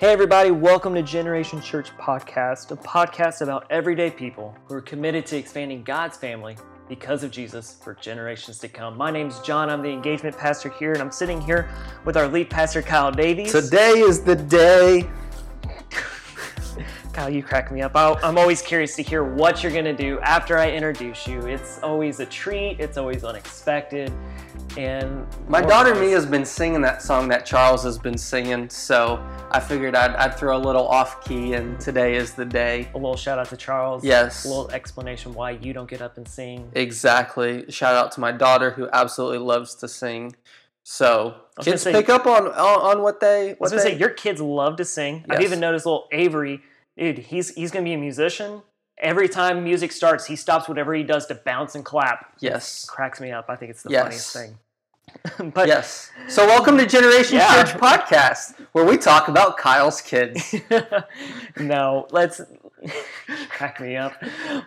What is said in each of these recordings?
Hey, everybody, welcome to Generation Church Podcast, a podcast about everyday people who are committed to expanding God's family because of Jesus for generations to come. My name's John, I'm the engagement pastor here, and I'm sitting here with our lead pastor, Kyle Davies. Today is the day. Kyle, you crack me up. i am always curious to hear what you're going to do after I introduce you. It's always a treat, it's always unexpected. And my daughter Mia has been singing that song that Charles has been singing, so I figured I'd, I'd throw a little off key, and today is the day. A little shout out to Charles. Yes. A little explanation why you don't get up and sing. Exactly. Shout out to my daughter who absolutely loves to sing. So kids say, pick up on, on, on what they. What I was gonna they, say your kids love to sing. Yes. I've even noticed little Avery, dude. He's he's gonna be a musician. Every time music starts, he stops whatever he does to bounce and clap. Yes, it cracks me up. I think it's the yes. funniest thing. but yes. So welcome to Generation yeah. Church podcast, where we talk about Kyle's kids. no, let's crack me up.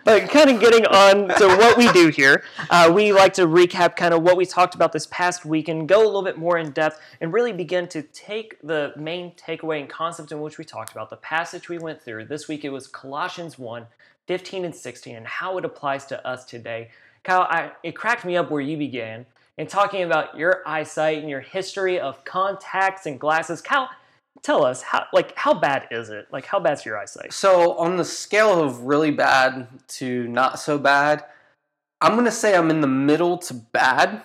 But kind of getting on to what we do here, uh, we like to recap kind of what we talked about this past week and go a little bit more in depth and really begin to take the main takeaway and concept in which we talked about, the passage we went through. This week it was Colossians 1 15 and 16 and how it applies to us today. Kyle, I, it cracked me up where you began and talking about your eyesight and your history of contacts and glasses. Cal, tell us how like how bad is it? Like how bad's your eyesight? So on the scale of really bad to not so bad, I'm gonna say I'm in the middle to bad.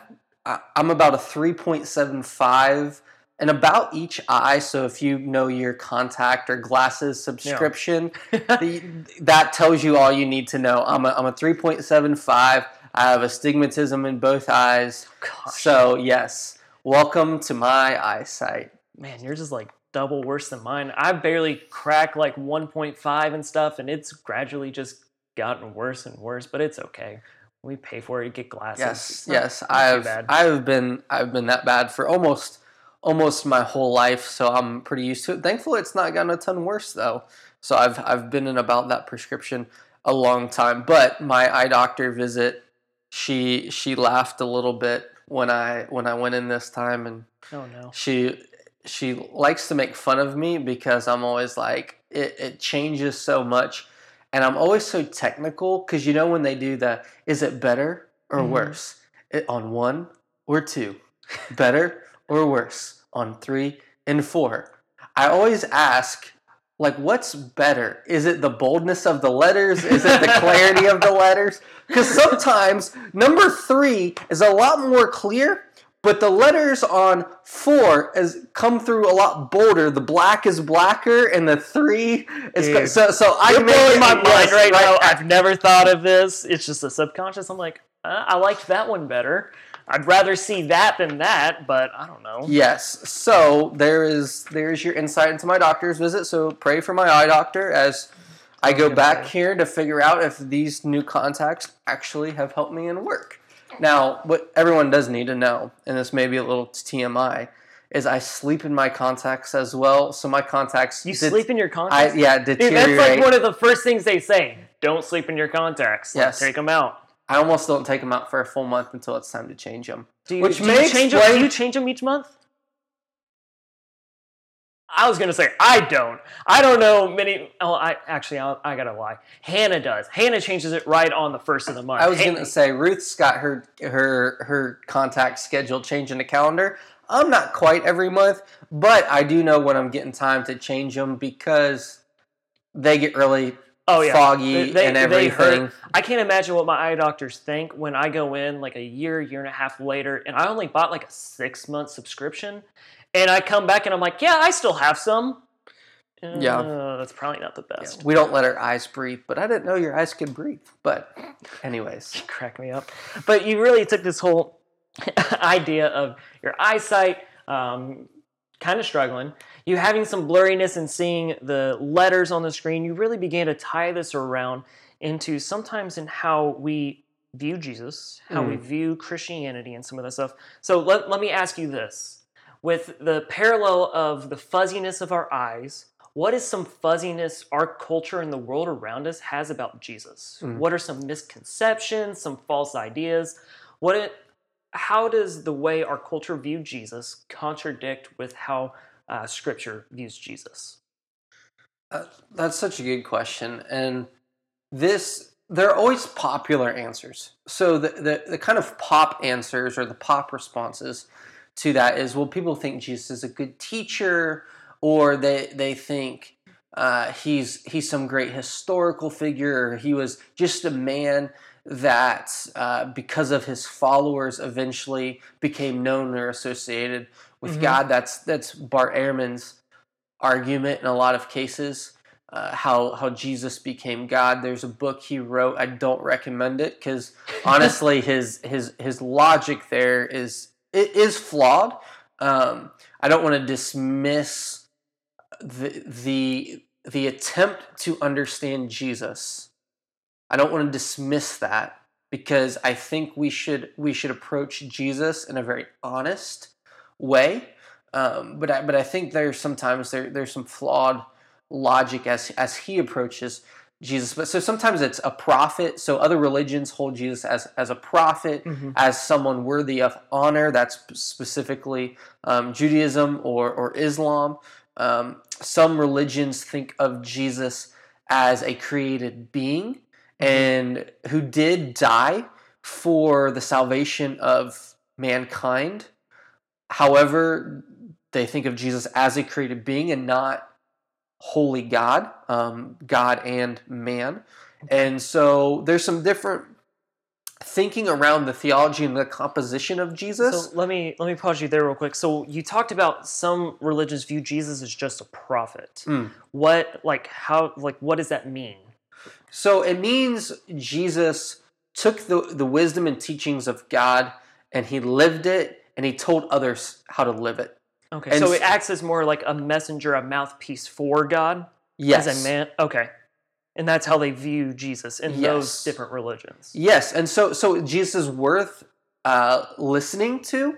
I'm about a 3.75 and about each eye. So if you know your contact or glasses subscription, yeah. the, that tells you all you need to know. I'm a, I'm a 3.75 I have astigmatism in both eyes. Gosh. So, yes, welcome to my eyesight. Man, yours is like double worse than mine. I barely crack like 1.5 and stuff, and it's gradually just gotten worse and worse, but it's okay. We pay for it, get glasses. Yes, yes. I've I've been I've been that bad for almost almost my whole life, so I'm pretty used to it. Thankfully, it's not gotten a ton worse though. So I've I've been in about that prescription a long time. But my eye doctor visit she she laughed a little bit when I when I went in this time, and oh no, she she likes to make fun of me because I'm always like it, it changes so much, and I'm always so technical because you know when they do the is it better or mm-hmm. worse? It, on one or two, better or worse? On three and four. I always ask like what's better? Is it the boldness of the letters? Is it the clarity of the letters? Because sometimes number three is a lot more clear but the letters on four has come through a lot bolder. The black is blacker, and the three is Dude, so. So I'm blowing my mind yes, right, right, now. I've never thought of this. It's just a subconscious. I'm like, uh, I liked that one better. I'd rather see that than that, but I don't know. Yes. So there is there's your insight into my doctor's visit. So pray for my eye doctor as I go back here to figure out if these new contacts actually have helped me in work. Now, what everyone does need to know, and this may be a little TMI, is I sleep in my contacts as well. So my contacts. You det- sleep in your contacts? I, yeah, deteriorate. Dude, that's like one of the first things they say. Don't sleep in your contacts. Like, yes. Take them out. I almost don't take them out for a full month until it's time to change them. Do you, Which do you change them? Do you change them each month? I was gonna say I don't. I don't know many. Oh, I actually I, I, gotta lie. Hannah does. Hannah changes it right on the first of the month. I was gonna say Ruth's got her her her contact schedule changed in the calendar. I'm not quite every month, but I do know when I'm getting time to change them because they get really oh, yeah. foggy they, and everything. I can't imagine what my eye doctors think when I go in like a year, year and a half later, and I only bought like a six month subscription, and I come back and I'm like, yeah, I still have some. Uh, yeah, that's probably not the best. Yeah, we don't let our eyes breathe, but I didn't know your eyes could breathe. But, anyways, you crack me up. But you really took this whole idea of your eyesight. Um, kind of struggling, you having some blurriness and seeing the letters on the screen, you really began to tie this around into sometimes in how we view Jesus, how mm. we view Christianity and some of that stuff. So let, let me ask you this. With the parallel of the fuzziness of our eyes, what is some fuzziness our culture and the world around us has about Jesus? Mm. What are some misconceptions, some false ideas? What it, how does the way our culture view Jesus contradict with how uh, Scripture views Jesus? Uh, that's such a good question, and this there are always popular answers. So the, the the kind of pop answers or the pop responses to that is well, people think Jesus is a good teacher, or they they think uh, he's he's some great historical figure. Or he was just a man that, uh, because of his followers, eventually became known or associated with Mhm. God. That's that's Bart Ehrman's argument in a lot of cases. Uh, how how Jesus became God. There's a book he wrote. I don't recommend it because honestly, his his his logic there is it is flawed. Um, I don't want to dismiss the the the attempt to understand Jesus. I don't want to dismiss that because I think we should we should approach Jesus in a very honest way. Um, but I, but I think there's sometimes there there's some flawed logic as as he approaches Jesus. But so sometimes it's a prophet. So other religions hold Jesus as as a prophet, Mhm. as someone worthy of honor. That's specifically um, Judaism or or Islam. Um, some religions think of Jesus as a created being and who did die for the salvation of mankind. However, they think of Jesus as a created being and not holy God, um, God and man. And so there's some different thinking around the theology and the composition of Jesus. So let me let me pause you there real quick. So you talked about some religions view Jesus as just a prophet. Mm. What like how like what does that mean? So it means Jesus took the, the wisdom and teachings of God and he lived it and he told others how to live it. Okay, And so it acts as more like a messenger, a mouthpiece for God Yes. as a man. Okay, and that's how they view Jesus in Yes. those different religions. Yes, and so so Jesus is worth uh, listening to,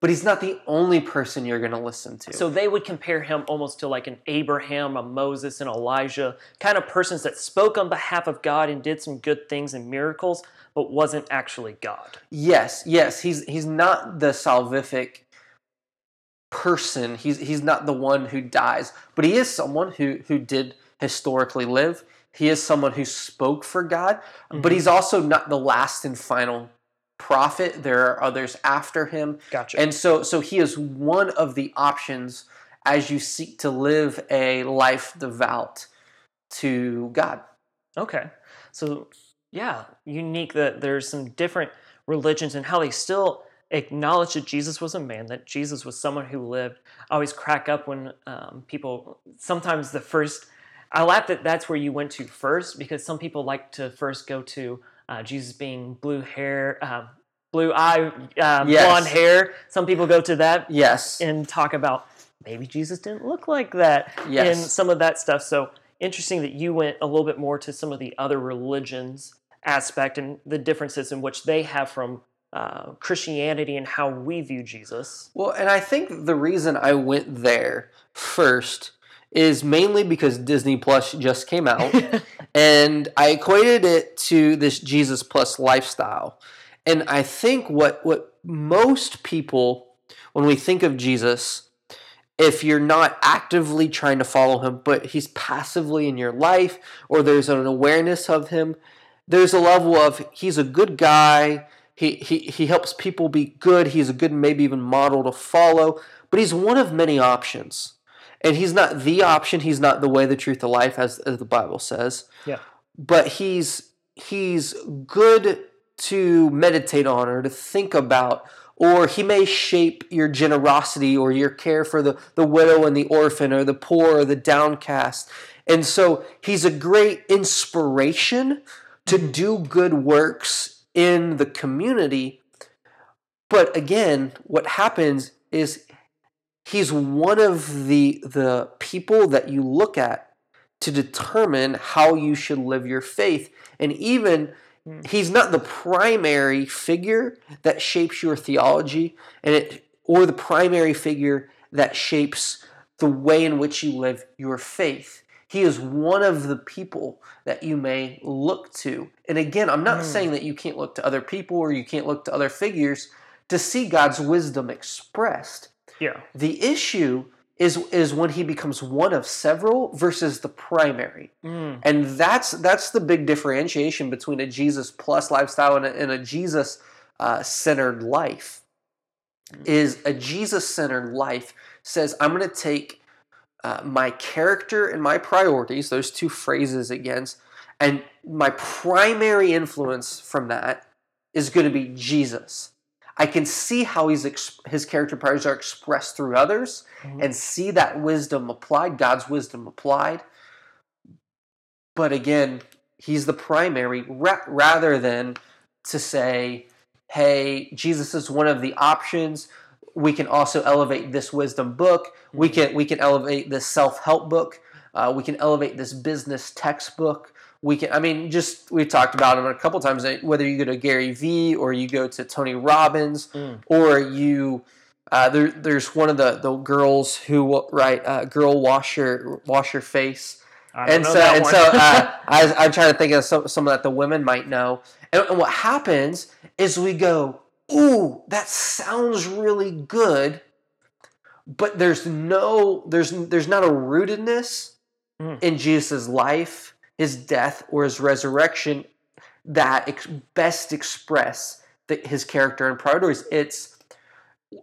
but he's not the only person you're going to listen to. So they would compare him almost to like an Abraham, a Moses, and Elijah, kind of persons that spoke on behalf of God and did some good things and miracles, but wasn't actually God. yes, yes, he's he's not the salvific person. He's he's not the one who dies, but he is someone who who did historically live. He is someone who spoke for God, but Mhm. he's also not the last and final prophet. There are others after him. Gotcha. And so so he is one of the options as you seek to live a life devout to God. Okay. So, yeah, unique that there's some different religions and how they still acknowledge that Jesus was a man, that Jesus was someone who lived. I always crack up when um, people, sometimes the first, I laugh that that's where you went to first because some people like to first go to uh, Jesus being blue hair, um, blue eye, uh, Yes. blonde hair. Some people go to that Yes. and talk about maybe Jesus didn't look like that Yes. and some of that stuff. So interesting that you went a little bit more to some of the other religions aspect and the differences in which they have from uh, Christianity and how we view Jesus. Well, and I think the reason I went there first is mainly because Disney Plus just came out and I equated it to this Jesus Plus lifestyle. And I think what what most people when we think of Jesus if you're not actively trying to follow him but he's passively in your life or there's an awareness of him there's a level of he's a good guy he, he, he helps people be good. He's a good, maybe even model to follow. But he's one of many options. And he's not the option. He's not the way, the truth, the life, as, as the Bible says. Yeah. But he's he's good to meditate on or to think about. Or he may shape your generosity or your care for the, the widow and the orphan or the poor or the downcast. And so he's a great inspiration to mm-hmm. do good works in the community. But again, what happens is he's one of the the people that you look at to determine how you should live your faith. And even Hmm. he's not the primary figure that shapes your theology and it or the primary figure that shapes the way in which you live your faith. He is one of the people that you may look to. And again, I'm not Mm. saying that you can't look to other people or you can't look to other figures to see God's wisdom expressed. Yeah. The issue is is when he becomes one of several versus the primary. Mm. And that's that's the big differentiation between a Jesus plus lifestyle and a, and a Jesus uh, centered life. Is a Jesus centered life says I'm going to take uh, my character and my priorities, those two phrases against, and my primary influence from that is going to be Jesus. I can see how he's ex- his character priorities are expressed through others Mhm. and see that wisdom applied, God's wisdom applied. But again, he's the primary ra- rather than to say, hey, Jesus is one of the options. We can also elevate this wisdom book. We can we can elevate this self help book. Uh, we can elevate this business textbook. We can. I mean, just we talked about it a couple times. Whether you go to Gary Vee or you go to Tony Robbins Mm. or you. Uh, there, there's one of the, the girls who will write uh, "Girl Wash Your Wash Your Face," and so and so uh, I, I'm trying to think of some, some that the women might know. And, and what happens is we go, "Ooh, that sounds really good," but there's no there's there's not a rootedness Mm. in Jesus' life, his death, or his resurrection that ex- best express the, his character and priorities. It's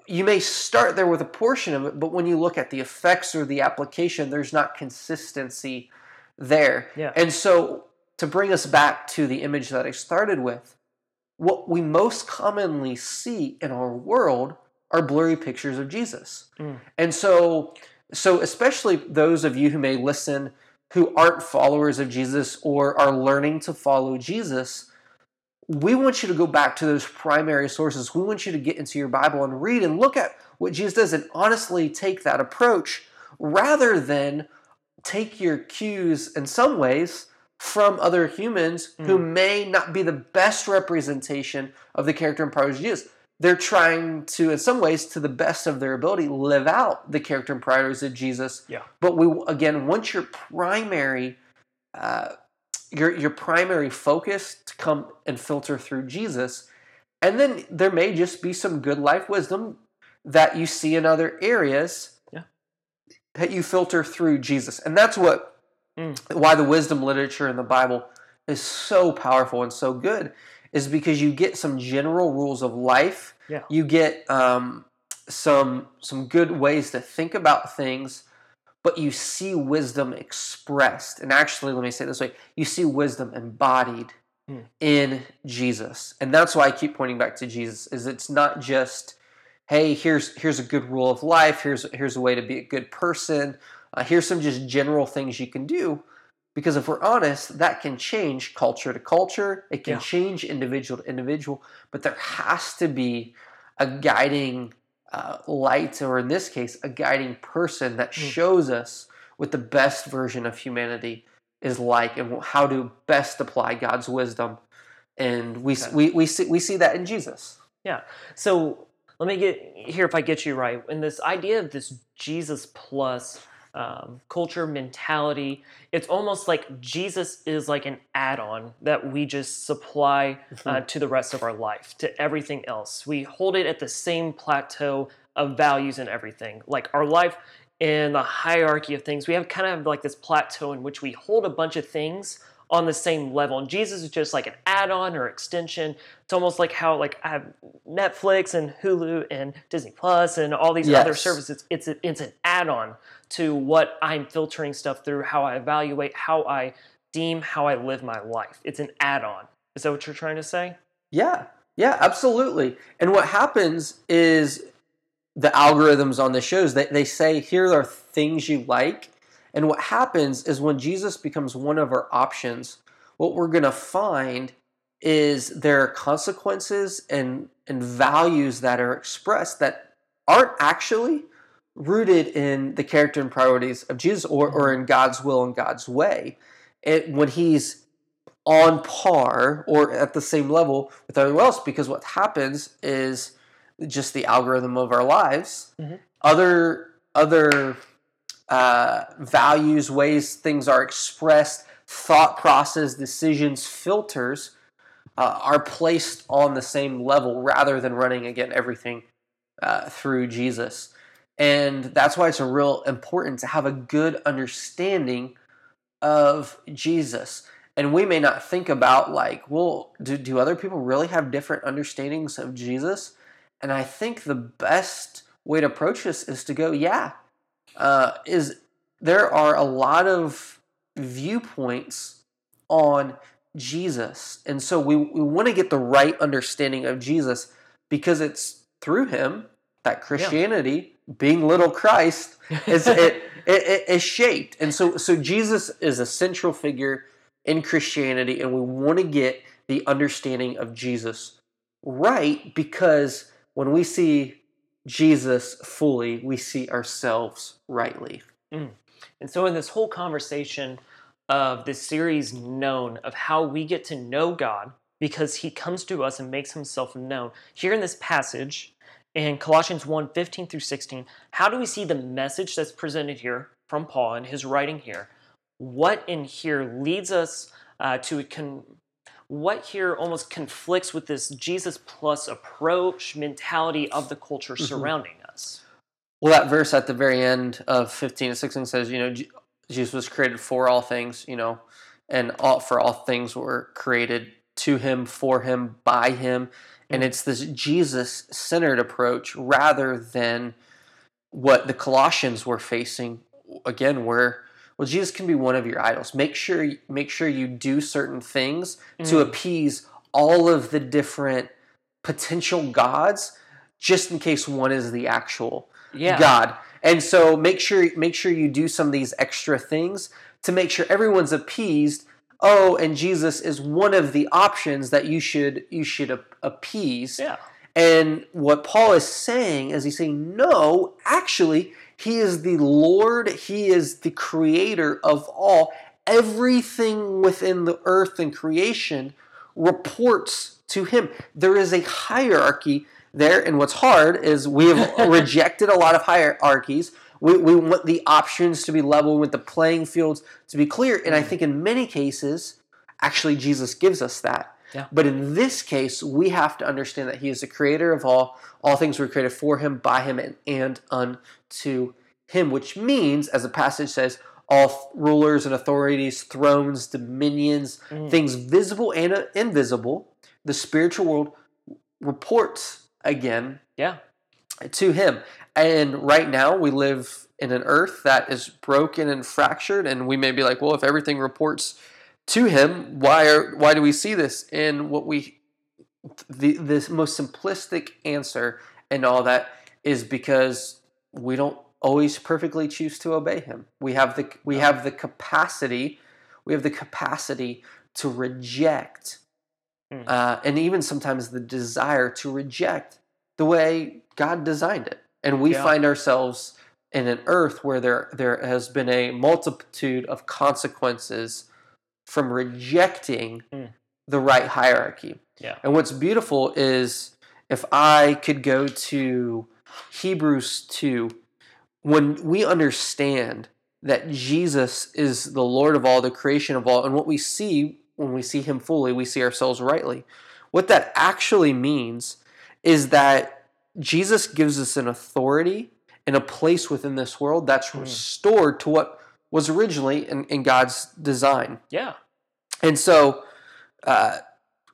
you may start there with a portion of it, but when you look at the effects or the application, there's not consistency there. Yeah. And so, to bring us back to the image that I started with, what we most commonly see in our world are blurry pictures of Jesus. Mm. And so, so especially those of you who may listen who aren't followers of Jesus or are learning to follow Jesus, we want you to go back to those primary sources. We want you to get into your Bible and read and look at what Jesus does and honestly take that approach rather than take your cues in some ways from other humans who may not be the best representation of the character and priorities of Jesus. They're trying to, in some ways, to the best of their ability, live out the character and priorities of Jesus. Yeah. But we again once your primary uh, your your primary focus to come and filter through Jesus, and then there may just be some good life wisdom that you see in other areas Yeah. that you filter through Jesus, and that's what Mm. why the wisdom literature in the Bible is so powerful and so good is because you get some general rules of life. Yeah. You get um, some some good ways to think about things, but you see wisdom expressed. And actually, let me say it this way: you see wisdom embodied Hmm. in Jesus, and that's why I keep pointing back to Jesus. Is it's not just hey here's here's a good rule of life here's here's a way to be a good person uh, here's some just general things you can do because if we're honest that can change culture to culture it can Yeah. change individual to individual but there has to be a guiding uh, light or in this case a guiding person that Mm. shows us what the best version of humanity is like and how to best apply god's wisdom and we, Okay. we, we, see, we see that in jesus Yeah. So let me get here if I get you right. In this idea of this Jesus plus um, culture mentality, it's almost like Jesus is like an add-on that we just supply uh, to the rest of our life, to everything else. We hold it at the same plateau of values and everything. Like our life in the hierarchy of things, we have kind of like this plateau in which we hold a bunch of things on the same level. And Jesus is just like an add-on or extension. It's almost like how like I have Netflix and Hulu and Disney Plus and all these other services. It's a, it's an add-on to what I'm filtering stuff through, how I evaluate, how I deem, how I live my life. It's an add-on. Is that what you're trying to say? Yeah, yeah, absolutely. And what happens is the algorithms on the shows they, they say here are things you like. And what happens is when Jesus becomes one of our options, what we're going to find is there are consequences and, and values that are expressed that aren't actually rooted in the character and priorities of Jesus or, or in God's will and God's way. It, when he's on par or at the same level with everyone else, because what happens is just the algorithm of our lives. Mhm. Other other uh, values, ways things are expressed, thought process, decisions, filters uh, are placed on the same level rather than running again everything uh, through Jesus. And that's why it's a real important to have a good understanding of Jesus. And we may not think about like, well, do, do other people really have different understandings of Jesus? And I think the best way to approach this is to go, yeah, uh, is there are a lot of viewpoints on Jesus. And so we, we want to get the right understanding of Jesus because it's through him that Christianity, yeah. being little Christ, is it, it, it is shaped. And so so Jesus is a central figure in Christianity, and we want to get the understanding of Jesus right because when we see Jesus fully, we see ourselves rightly. Mm. And so, in this whole conversation of this series, known of how we get to know God because He comes to us and makes Himself known, here in this passage in Colossians 1 15 through 16, how do we see the message that's presented here from Paul in his writing here? What in here leads us uh, to a con- what here almost conflicts with this Jesus plus approach mentality of the culture mm-hmm. surrounding us? Well, that verse at the very end of 15 and 16 says, you know, Jesus was created for all things, you know, and all, for all things were created to him, for him, by him. And mm-hmm. it's this Jesus centered approach rather than what the Colossians were facing, again, where well jesus can be one of your idols. Make sure make sure you do certain things mm. to appease all of the different potential gods just in case one is the actual yeah. god. And so make sure make sure you do some of these extra things to make sure everyone's appeased. Oh and jesus is one of the options that you should you should appease. Yeah. And what paul is saying is he's saying no actually he is the Lord, He is the creator of all. Everything within the earth and creation reports to Him. There is a hierarchy there, and what's hard is we have rejected a lot of hierarchies. We, we want the options to be level, we want the playing fields to be clear, and I mm. think in many cases, actually, Jesus gives us that. Yeah. But in this case, we have to understand that He is the creator of all. All things were created for Him, by Him, and, and unto Him, which means, as the passage says, all rulers and authorities, thrones, dominions, mm. things visible and invisible, the spiritual world reports again yeah. to Him. And right now, we live in an earth that is broken and fractured, and we may be like, well, if everything reports to him. Why are why do we see this? And what we the this most simplistic answer and all that is because we don't always perfectly choose to obey him. We have the we have the capacity we have the capacity to reject mm. uh, and even sometimes the desire to reject the way God designed it. And we yeah. find ourselves in an earth where there there has been a multitude of consequences from rejecting mm. the right hierarchy. Yeah. And what's beautiful is if I could go to Hebrews 2, when we understand that Jesus is the Lord of all, the creation of all, and what we see when we see Him fully, we see ourselves rightly. What that actually means is that Jesus gives us an authority and a place within this world that's mm. restored to what was originally in, in God's design. Yeah. And so, uh,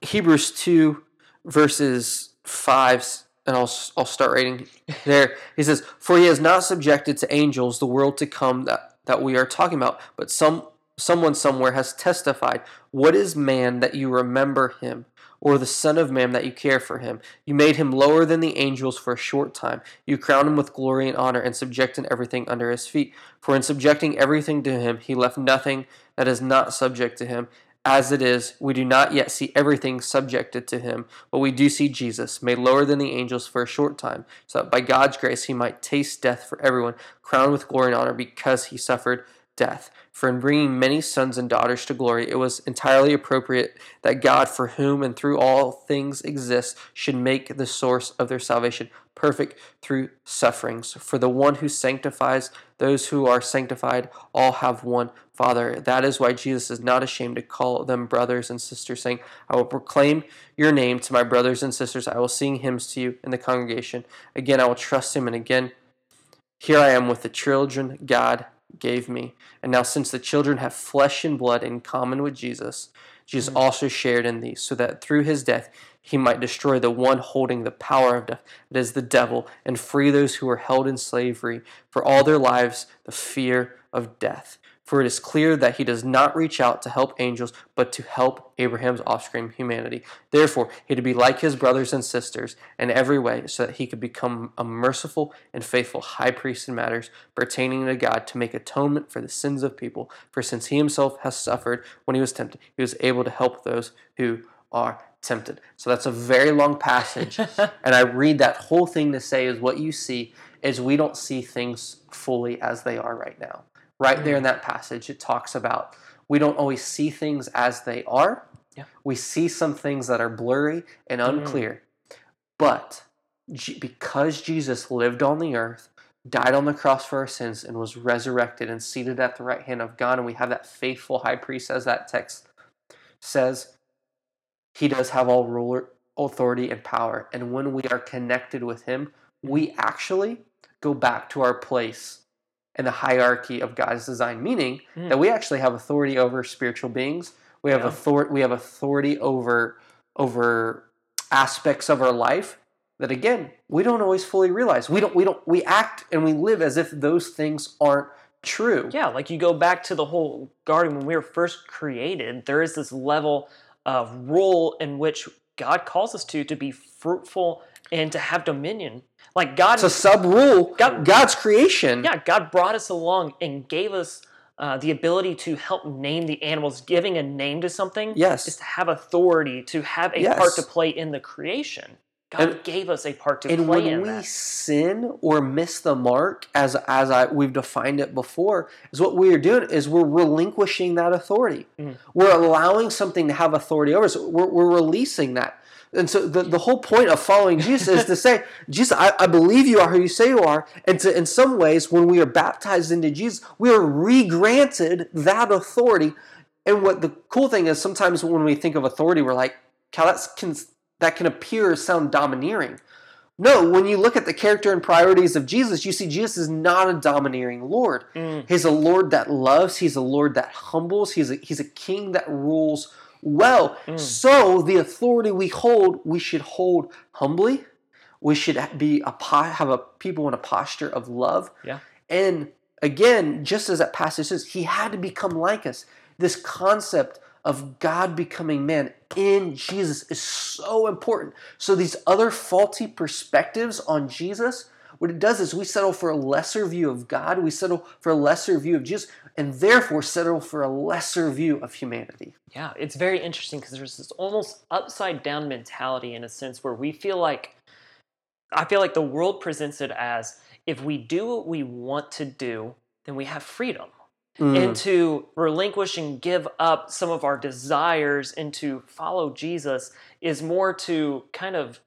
Hebrews 2, verses 5, and I'll, I'll start reading there. He says, For he has not subjected to angels the world to come that, that we are talking about, but some someone somewhere has testified, What is man that you remember him? Or the Son of Man that you care for him. You made him lower than the angels for a short time. You crowned him with glory and honor and subjected everything under his feet. For in subjecting everything to him, he left nothing that is not subject to him. As it is, we do not yet see everything subjected to him, but we do see Jesus, made lower than the angels for a short time, so that by God's grace he might taste death for everyone, crowned with glory and honor because he suffered death. For in bringing many sons and daughters to glory, it was entirely appropriate that God, for whom and through all things exist, should make the source of their salvation perfect through sufferings. For the one who sanctifies those who are sanctified all have one Father. That is why Jesus is not ashamed to call them brothers and sisters, saying, I will proclaim your name to my brothers and sisters. I will sing hymns to you in the congregation. Again, I will trust him, and again, Here I am with the children God gave me. And now, since the children have flesh and blood in common with Jesus, Jesus mm. also shared in these, so that through his death he might destroy the one holding the power of death, that is the devil, and free those who are held in slavery for all their lives, the fear of death. For it is clear that he does not reach out to help angels, but to help Abraham's offspring, humanity. Therefore, he to be like his brothers and sisters in every way, so that he could become a merciful and faithful high priest in matters pertaining to God to make atonement for the sins of people. For since he himself has suffered when he was tempted, he was able to help those who are tempted. So that's a very long passage. and I read that whole thing to say is what you see is we don't see things fully as they are right now. Right there mm. in that passage, it talks about we don't always see things as they are. Yeah. We see some things that are blurry and mm-hmm. unclear. But G- because Jesus lived on the earth, died on the cross for our sins, and was resurrected and seated at the right hand of God, and we have that faithful high priest, as that text says, he does have all ruler authority and power. And when we are connected with him, we mm-hmm. actually go back to our place in the hierarchy of God's design, meaning Hmm. that we actually have authority over spiritual beings. We have Yeah. authority we have authority over over aspects of our life that again, we don't always fully realize. We don't we don't we act and we live as if those things aren't true. Yeah, like you go back to the whole garden when we were first created, there is this level of role in which God calls us to to be fruitful and to have dominion. Like God a sub rule. God- God's creation. yeah, God brought us along and gave us uh, the ability to help name the animals. Giving a name to something Yes. is to have authority, to have a Yes. part to play in the creation. God And- gave us a part to play in. and play when in we that. sin or miss the mark as as I we've defined it before is what we are doing is we're relinquishing that authority Mhm. we're allowing something to have authority over us we're, we're releasing that and so the, the whole point of following jesus is to say jesus I, I believe you are who you say you are and to, in some ways when we are baptized into jesus we are re-granted that authority and what the cool thing is sometimes when we think of authority we're like that's can, that can appear sound domineering no, when you look at the character and priorities of Jesus, you see Jesus is not a domineering Lord. Mm. He's a Lord that loves, he's a Lord that humbles, he's a, he's a king that rules well. Mm. So the authority we hold, we should hold humbly. We should be a have a people in a posture of love. Yeah. And again, just as that passage says, he had to become like us. This concept of God becoming man in Jesus is so important. So these other faulty perspectives on Jesus, what it does is we settle for a lesser view of God, we settle for a lesser view of Jesus, and therefore settle for a lesser view of humanity. Yeah, it's very interesting because there's this almost upside down mentality in a sense where we feel like I feel like the world presents it as if we do what we want to do, then we have freedom. Mm. And to relinquish and give up some of our desires and to follow Jesus is more to kind of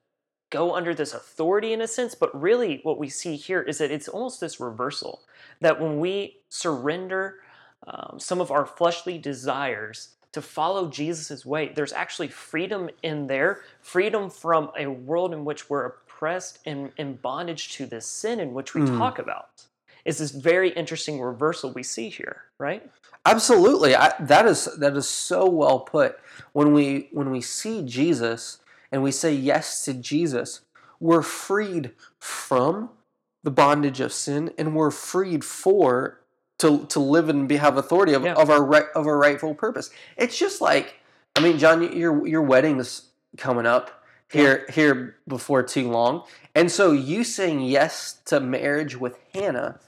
go under this authority in a sense. But really, what we see here is that it's almost this reversal that when we surrender um, some of our fleshly desires to follow Jesus' way, there's actually freedom in there, freedom from a world in which we're oppressed and in bondage to this sin in which we Mm. talk about. It's this very interesting reversal we see here, right? Absolutely, I, that is that is so well put. When we when we see Jesus and we say yes to Jesus, we're freed from the bondage of sin, and we're freed for to to live and be, have authority of, Yeah. of our right, of our rightful purpose. It's just like I mean, John, your your wedding's coming up here here before too long, and so you saying yes to marriage with Hannah,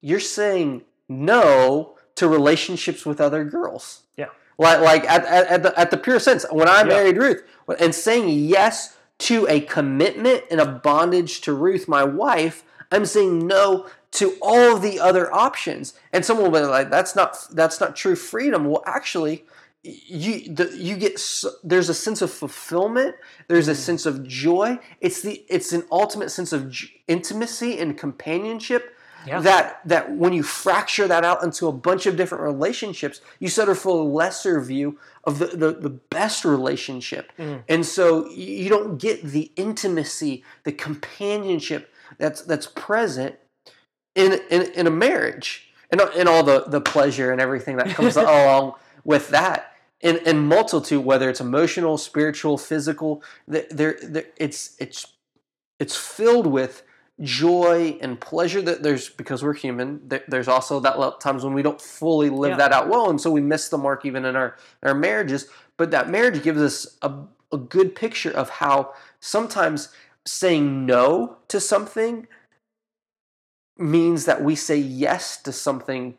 you're saying no to relationships with other girls. Yeah. Like, like at, at, at, the, at the pure sense, when I Yeah. married Ruth, and saying yes to a commitment and a bondage to Ruth, my wife, I'm saying no to all of the other options. And someone will be like, "That's not that's not true freedom." Well, actually, you the, you get there's a sense of fulfillment. There's a mm. sense of joy. It's the it's an ultimate sense of j- intimacy and companionship Yeah. that that when you fracture that out into a bunch of different relationships, you settle for a lesser view of the, the, the best relationship. Mm. And so you don't get the intimacy, the companionship that's that's present in in, in a marriage and, and all the, the pleasure and everything that comes along with that in, in multitude whether it's emotional spiritual physical there, there it's it's it's filled with joy and pleasure that there's because we're human there's also that times when we don't fully live Yeah. that out well and so we miss the mark even in our our marriages. But that marriage gives us a, a good picture of how sometimes saying no to something means that we say yes to something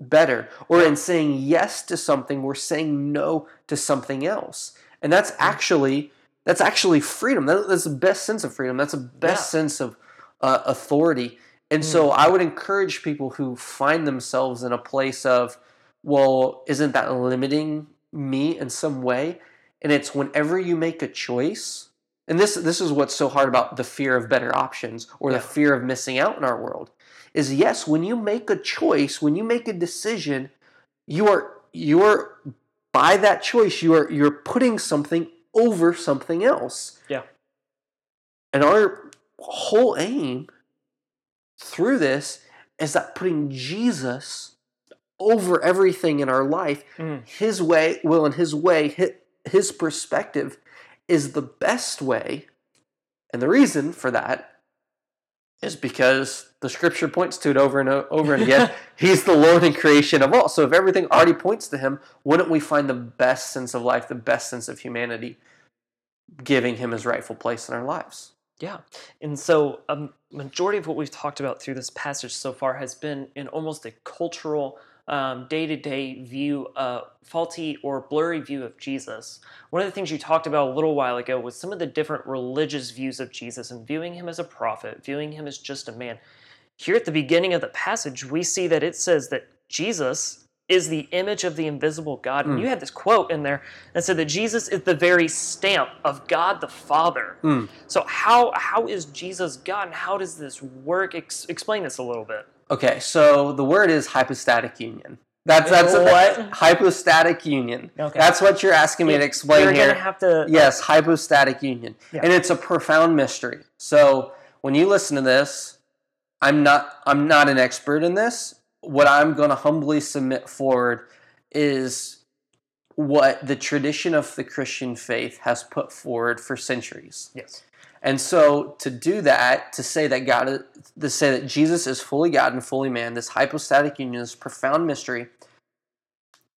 better or in saying yes to something we're saying no to something else. And that's actually that's actually freedom. That- that's the best sense of freedom. That's the best sense of uh, authority and so i would encourage people who find themselves in a place of well isn't that limiting me in some way and it's whenever you make a choice and this this is what's so hard about the fear of better options or Yeah. the fear of missing out in our world is yes when you make a choice when you make a decision you are you're by that choice you are you're putting something over something else Yeah. and our whole aim through this is that putting jesus over everything in our life Mm. his way will and his way his, his perspective is the best way. And the reason for that is because the scripture points to it over and over and again. He's the lord and creation of all. So if everything already points to him wouldn't we find the best sense of life the best sense of humanity giving him his rightful place in our lives Yeah. And so a majority of what we've talked about through this passage so far has been in almost a cultural, day to day view, uh, faulty or blurry view of Jesus. One of the things you talked about a little while ago was some of the different religious views of Jesus and viewing him as a prophet, viewing him as just a man. Here at the beginning of the passage, we see that it says that Jesus is the image of the invisible God. And Mm. you had this quote in there that said that Jesus is the very stamp of God the Father. Mm. So how how is Jesus God, and how does this work? Ex- explain this a little bit. okay so the word is hypostatic union that's that's What? hypostatic union Okay. that's what you're asking me to explain You're here gonna have to. Yes, hypostatic union. Yeah. And it's a profound mystery. So when you listen to this, I'm not I'm not an expert in this. What I'm going to humbly submit forward is what the tradition of the Christian faith has put forward for centuries. Yes. And so to do that, to say that God, to say that Jesus is fully God and fully man, this hypostatic union, this profound mystery.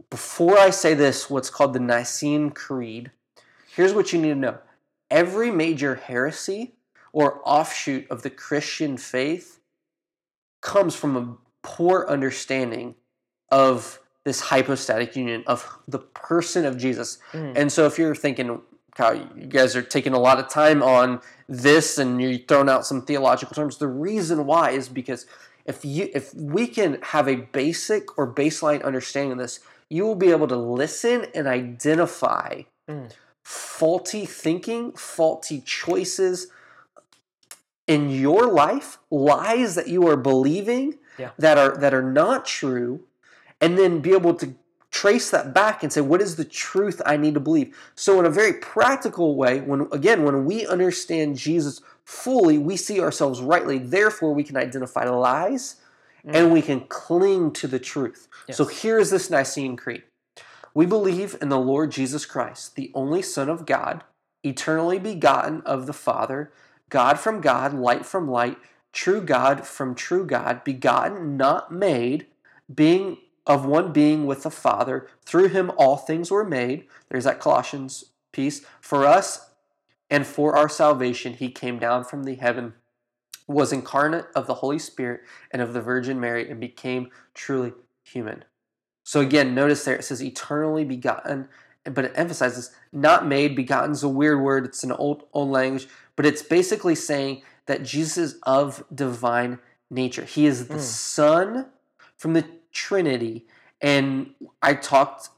Before I say this, what's called the Nicene Creed, here's what you need to know: every major heresy or offshoot of the Christian faith comes from a poor understanding of this hypostatic union of the person of Jesus. Mm. And so if you're thinking, Kyle, you guys are taking a lot of time on this and you're throwing out some theological terms, the reason why is because if you if we can have a basic or baseline understanding of this, you will be able to listen and identify Mm. faulty thinking, faulty choices in your life, lies that you are believing Yeah. that are that are not true, and then be able to trace that back and say what is the truth I need to believe. So in a very practical way, when again when we understand Jesus fully, we see ourselves rightly. Therefore, we can identify lies mm. and we can cling to the truth. So here is this Nicene Creed. We believe in the Lord Jesus Christ, the only Son of God, eternally begotten of the Father, God from God, light from light, true God from true God, begotten, not made, being of one being with the Father. Through him all things were made. There's that Colossians piece. For us and for our salvation, he came down from the heaven, was incarnate of the Holy Spirit and of the Virgin Mary, and became truly human. So again, notice there it says eternally begotten, but it emphasizes not made. Begotten is a weird word. It's an old old language, but it's basically saying that Jesus is of divine nature. He is the Mm. Son from the Trinity. And I talked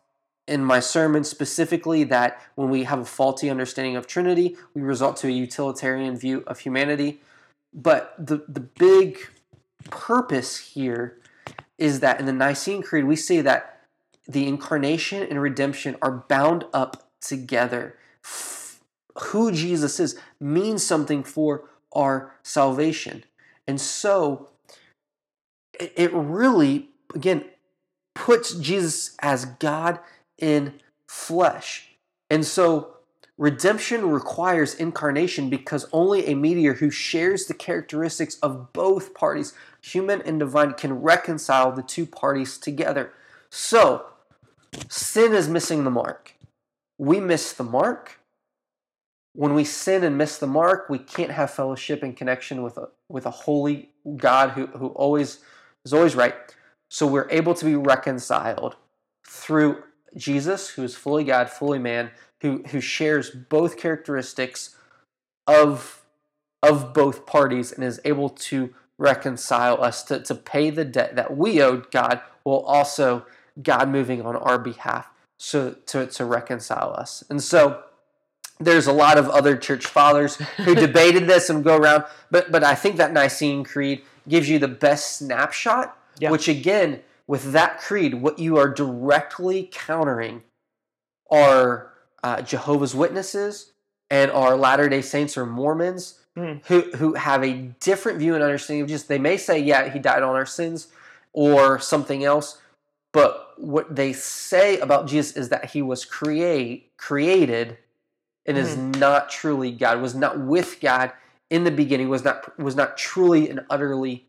in my sermon specifically that when we have a faulty understanding of Trinity, we result to a utilitarian view of humanity. But the, the big purpose here is that in the Nicene Creed, we say that the incarnation and redemption are bound up together. Who Jesus is means something for our salvation. And so, it, really, again, puts Jesus as God in flesh. And so redemption requires incarnation because only a mediator who shares the characteristics of both parties, human and divine, can reconcile the two parties together. So, sin is missing the mark. We miss the mark. When we sin and miss the mark, we can't have fellowship and connection with a, with a holy God who, who always is always right. So we're able to be reconciled through Jesus, who is fully God, fully man, who, who shares both characteristics of, of both parties and is able to reconcile us to, to pay the debt that we owed God while also God moving on our behalf so to, to reconcile us. And so there's a lot of other church fathers who debated this and go around, but but I think that Nicene Creed gives you the best snapshot Yeah. which again, with that creed, what you are directly countering are uh, Jehovah's Witnesses and our Latter Day Saints or Mormons Hmm. who who have a different view and understanding of just they may say, yeah, he died on our sins or something else, but what they say about Jesus is that he was create created and is not truly God, was not with God in the beginning, was not was not truly and utterly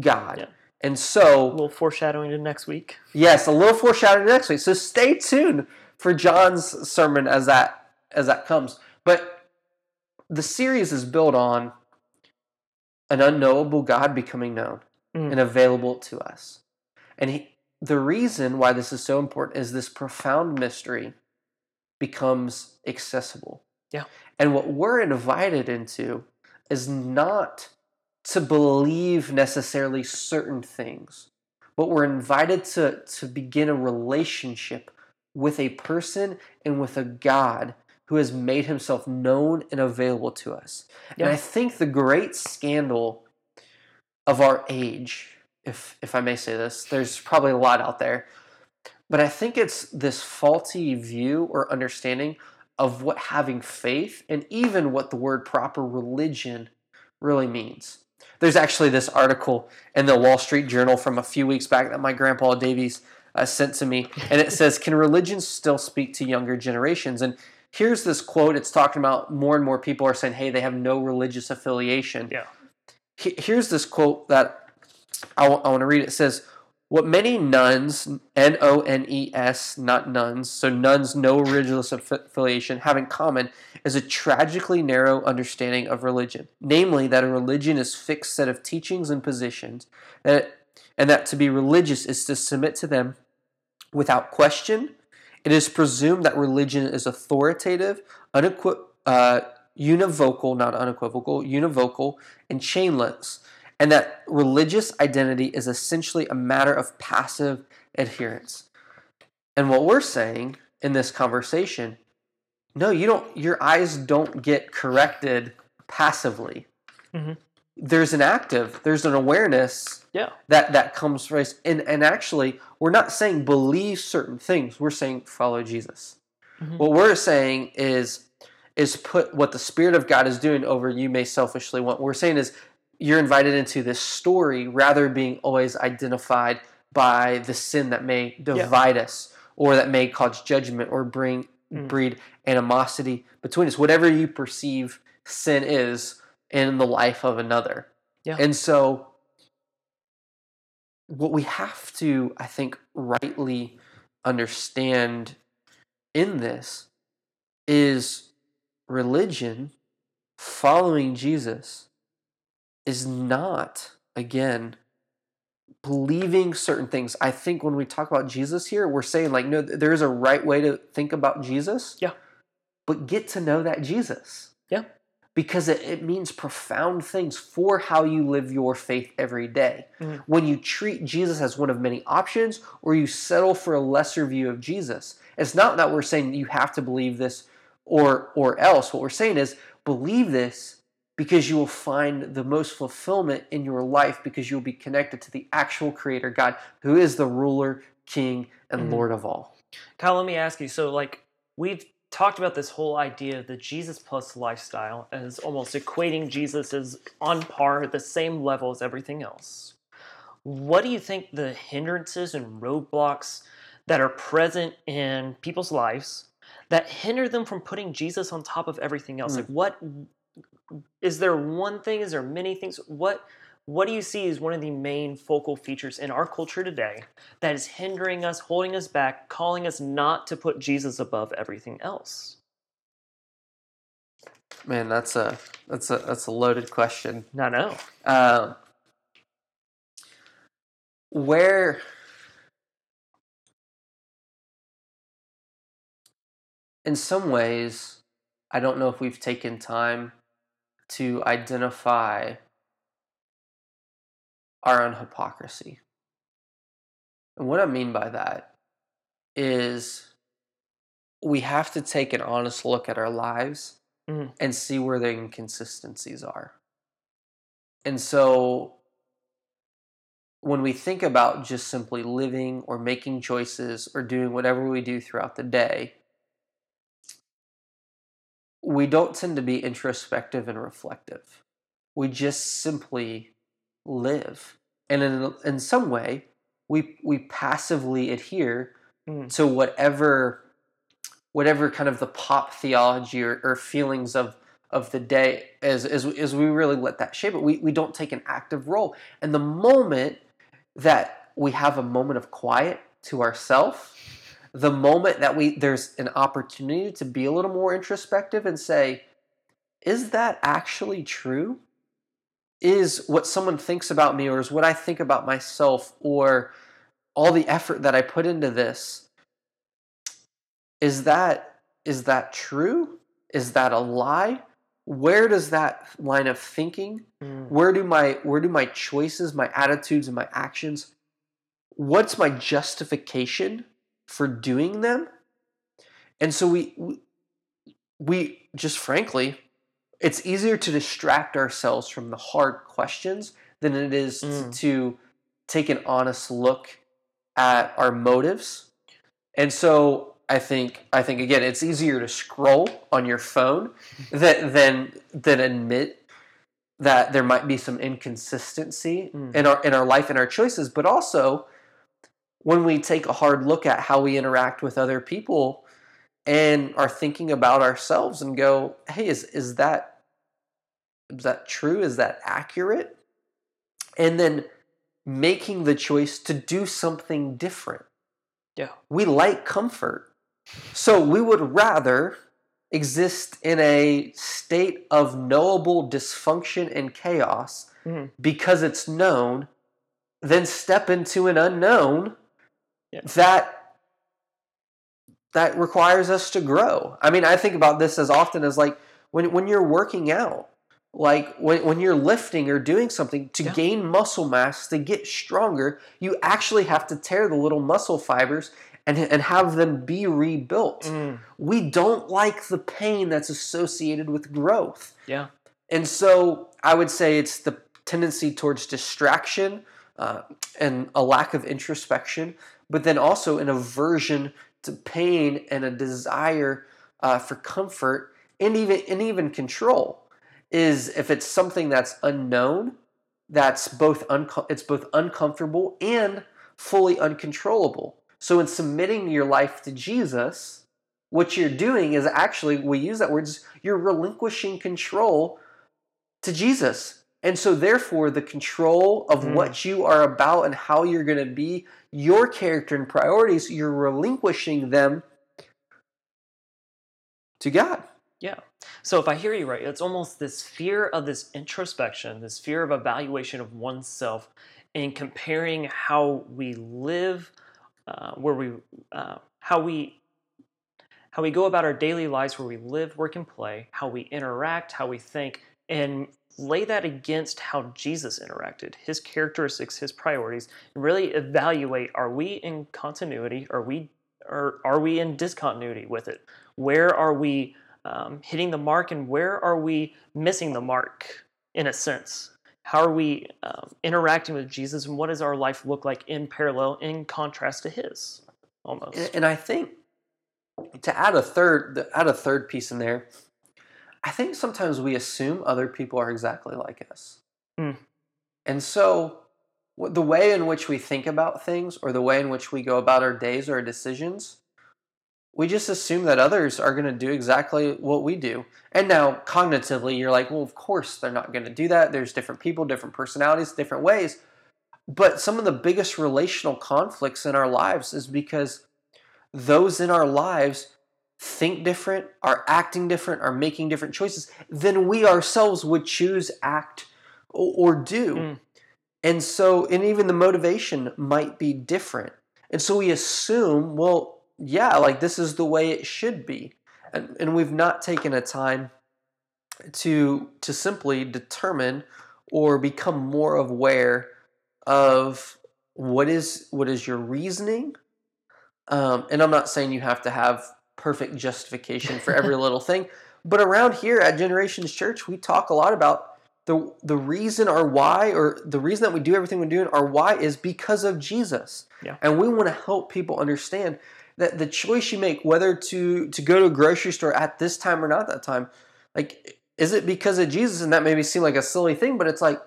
God. Yeah. And so A little foreshadowing to next week. yes, a little foreshadowing next week. So stay tuned for John's sermon as that as that comes. But the series is built on an unknowable God becoming known Mm. and available to us. And he, the reason why this is so important is this profound mystery becomes accessible. Yeah. And what we're invited into is not to believe necessarily certain things, but we're invited to, to begin a relationship with a person and with a God who has made himself known and available to us. And I think the great scandal of our age, if if I may say this, there's probably a lot out there, but I think it's this faulty view or understanding of what having faith and even what the word proper religion really means. There's actually this article in the Wall Street Journal from a few weeks back that my grandpa Davies uh, sent to me, and it says, "Can religion still speak to younger generations?" And here's this quote. It's talking about more and more people are saying, "Hey, they have no religious affiliation." Yeah. Here's this quote that I want to read. It says, "What many nones, N O N E S, not nuns, so nones no religious aff- affiliation, have in common is a tragically narrow understanding of religion, namely that a religion is fixed set of teachings and positions, that, and that to be religious is to submit to them without question. It is presumed that religion is authoritative, unequi- uh, univocal, not unequivocal, univocal, and chainless, and that religious identity is essentially a matter of passive adherence. And what we're saying in this conversation, no, you don't. Your eyes don't get corrected passively. Mhm. There's an active. There's an awareness Yeah. that that comes from us. And and actually, we're not saying believe certain things. We're saying follow Jesus. Mhm. What we're saying is is put what the Spirit of God is doing over you may selfishly want. What we're saying is you're invited into this story rather being always identified by the sin that may divide us or that may cause judgment or bring Mm. breed animosity between us. Whatever you perceive sin is in the life of another. Yeah. And so what we have to, I think, rightly understand in this is religion, following Jesus, is not, again, believing certain things. I think when we talk about Jesus here, we're saying, like, no, there is a right way to think about Jesus. Yeah. But get to know that Jesus. Yeah. Because it, it means profound things for how you live your faith every day. Mhm. When you treat Jesus as one of many options or you settle for a lesser view of Jesus, it's not that we're saying you have to believe this or or else. What we're saying is believe this because you will find the most fulfillment in your life because you'll be connected to the actual creator God who is the ruler, king, and Mhm. Lord of all. Kyle, let me ask you. So, like, we've talked about this whole idea of the Jesus plus lifestyle as almost equating Jesus as on par at the same level as everything else. what do you think the hindrances and roadblocks that are present in people's lives that hinder them from putting Jesus on top of everything else? Mm. Like, what is there one thing? Is there many things? What what do you see as one of the main focal features in our culture today that is hindering us, holding us back, calling us not to put Jesus above everything else? Man, that's a that's a that's a loaded question. I know. Um, where in some ways, I don't know if we've taken time to identify our own hypocrisy. And what I mean by that is we have to take an honest look at our lives Mhm. and see where the inconsistencies are. And so when we think about just simply living or making choices or doing whatever we do throughout the day, we don't tend to be introspective and reflective. We just simply live. And in, in some way, we, we passively adhere Mm. to whatever whatever kind of the pop theology or, or feelings of of the day as, as as we really let that shape it we, we don't take an active role and the moment that we have a moment of quiet to ourselves the moment that we there's an opportunity to be a little more introspective and say is that actually true? Is what someone thinks about me or is what i think about myself or all the effort that i put into this is that is that true? Is that a lie? Where does that line of thinking Mm. where do my where do my choices my attitudes and my actions what's my justification for doing them and so we we, just frankly it's easier to distract ourselves from the hard questions than it is Mm. to take an honest look at our motives and so i think i think again it's easier to scroll on your phone than than than admit that there might be some inconsistency Mm. in our in our life and our choices but also when we take a hard look at how we interact with other people and are thinking about ourselves and go hey is is that is that true is that accurate and then making the choice to do something different Yeah. we like comfort so we would rather exist in a state of knowable dysfunction and chaos Mhm. because it's known than step into an unknown Yeah. that that requires us to grow. I mean, I think about this as often as like when when you're working out, like when when you're lifting or doing something to Yeah. gain muscle mass, to get stronger, you actually have to tear the little muscle fibers and and have them be rebuilt. Mm. We don't like the pain that's associated with growth. Yeah. And so I would say it's the tendency towards distraction uh, and a lack of introspection, but then also an aversion to pain and a desire uh, for comfort and even and even control. Is if it's something that's unknown, that's both unco- it's both uncomfortable and fully uncontrollable. So in submitting your life to Jesus, what you're doing is actually we use that word you're relinquishing control to Jesus. And so therefore the control of Mm. what you are about and how you're going to be, your character and priorities, you're relinquishing them to God. Yeah. So if I hear you right, it's almost this fear of this introspection, this fear of evaluation of oneself, and comparing how we live, uh, where we, uh, how we, how we go about our daily lives, where we live, work, and play, how we interact, how we think, and lay that against how Jesus interacted, his characteristics, his priorities, and really evaluate: Are we in continuity? Are we, or are we in discontinuity with it? Where are we? um, hitting the mark and where are we missing the mark in a sense how are we um, interacting with jesus and what does our life look like in parallel in contrast to his almost And, and I think to add a third add a third piece in there, I think sometimes we assume other people are exactly like us. Mm. And so the way in which we think about things or the way in which we go about our days or our decisions, we just assume that others are going to do exactly what we do. And now, cognitively, you're like, well, of course they're not going to do that. There's different people, different personalities, different ways. But some of the biggest relational conflicts in our lives is because those in our lives think different, are acting different, are making different choices than we ourselves would choose, act, or, do. Mm. And so, and even the motivation might be different. And so we assume, well, yeah, like this is the way it should be. And, and we've not taken a time to to simply determine or become more aware of what is what is your reasoning um, and i'm not saying you have to have perfect justification for every little thing but around here at generations church we talk a lot about the the reason or why or the reason that we do everything we're doing or why is because of jesus yeah. and we want to help people understand that the choice you make whether to to go to a grocery store at this time or not that time like is it because of jesus and that maybe seem like a silly thing but it's like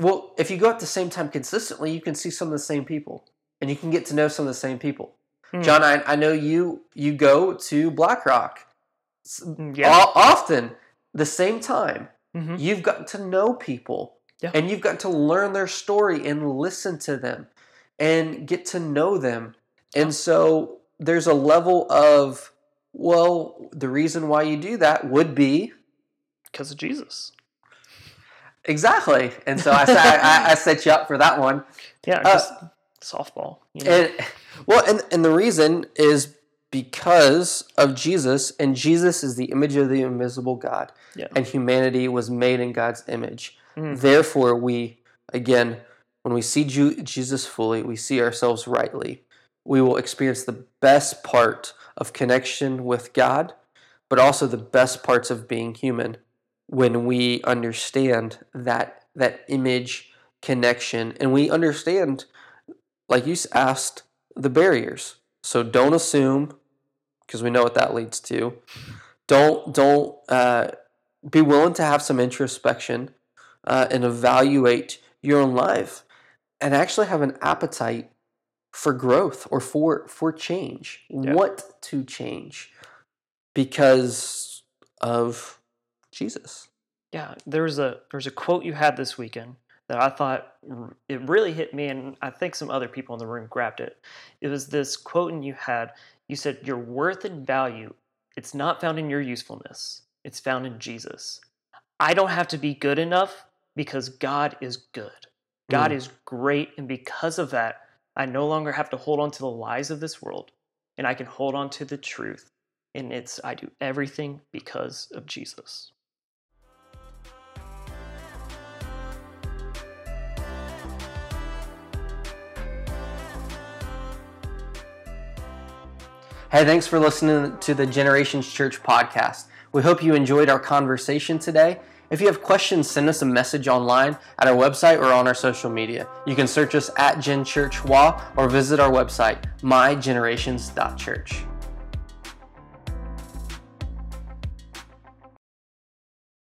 well, if you go at the same time consistently, you can see some of the same people, and you can get to know some of the same people. Hmm. John, I, I know you you go to BlackRock mm, yeah. often the same time. Mm-hmm. You've got to know people, yeah. and you've got to learn their story and listen to them, and get to know them. And so there's a level of well, the reason why you do that would be because of Jesus. Exactly. And so I, I, I, set you up for that one. Yeah, uh, just uh, softball. You know? And well, and and the reason is because of Jesus, and Jesus is the image of the invisible God, yeah. and humanity was made in God's image. Mm. Therefore, we again, when we see Jesus fully, we see ourselves rightly. We will experience the best part of connection with God, but also the best parts of being human when we understand that that image connection and we understand like you asked the barriers so don't assume because we know what that leads to don't don't uh, be willing to have some introspection uh, and evaluate your own life and actually have an appetite for growth or for for change yeah. what to change because of Jesus. Yeah, there was a there's a quote you had this weekend that I thought it really hit me, and I think some other people in the room grabbed it. It was this quote, and you had you said your worth and value it's not found in your usefulness; it's found in Jesus. I don't have to be good enough because God is good. God mm. is great, and because of that, I no longer have to hold on to the lies of this world, and I can hold on to the truth and it's I do everything because of Jesus. Hey, thanks for listening to the Generations Church podcast. We hope you enjoyed our conversation today. If you have questions, send us a message online at our website or on our social media. You can search us at Gen Church WA or visit our website, mygenerations.church.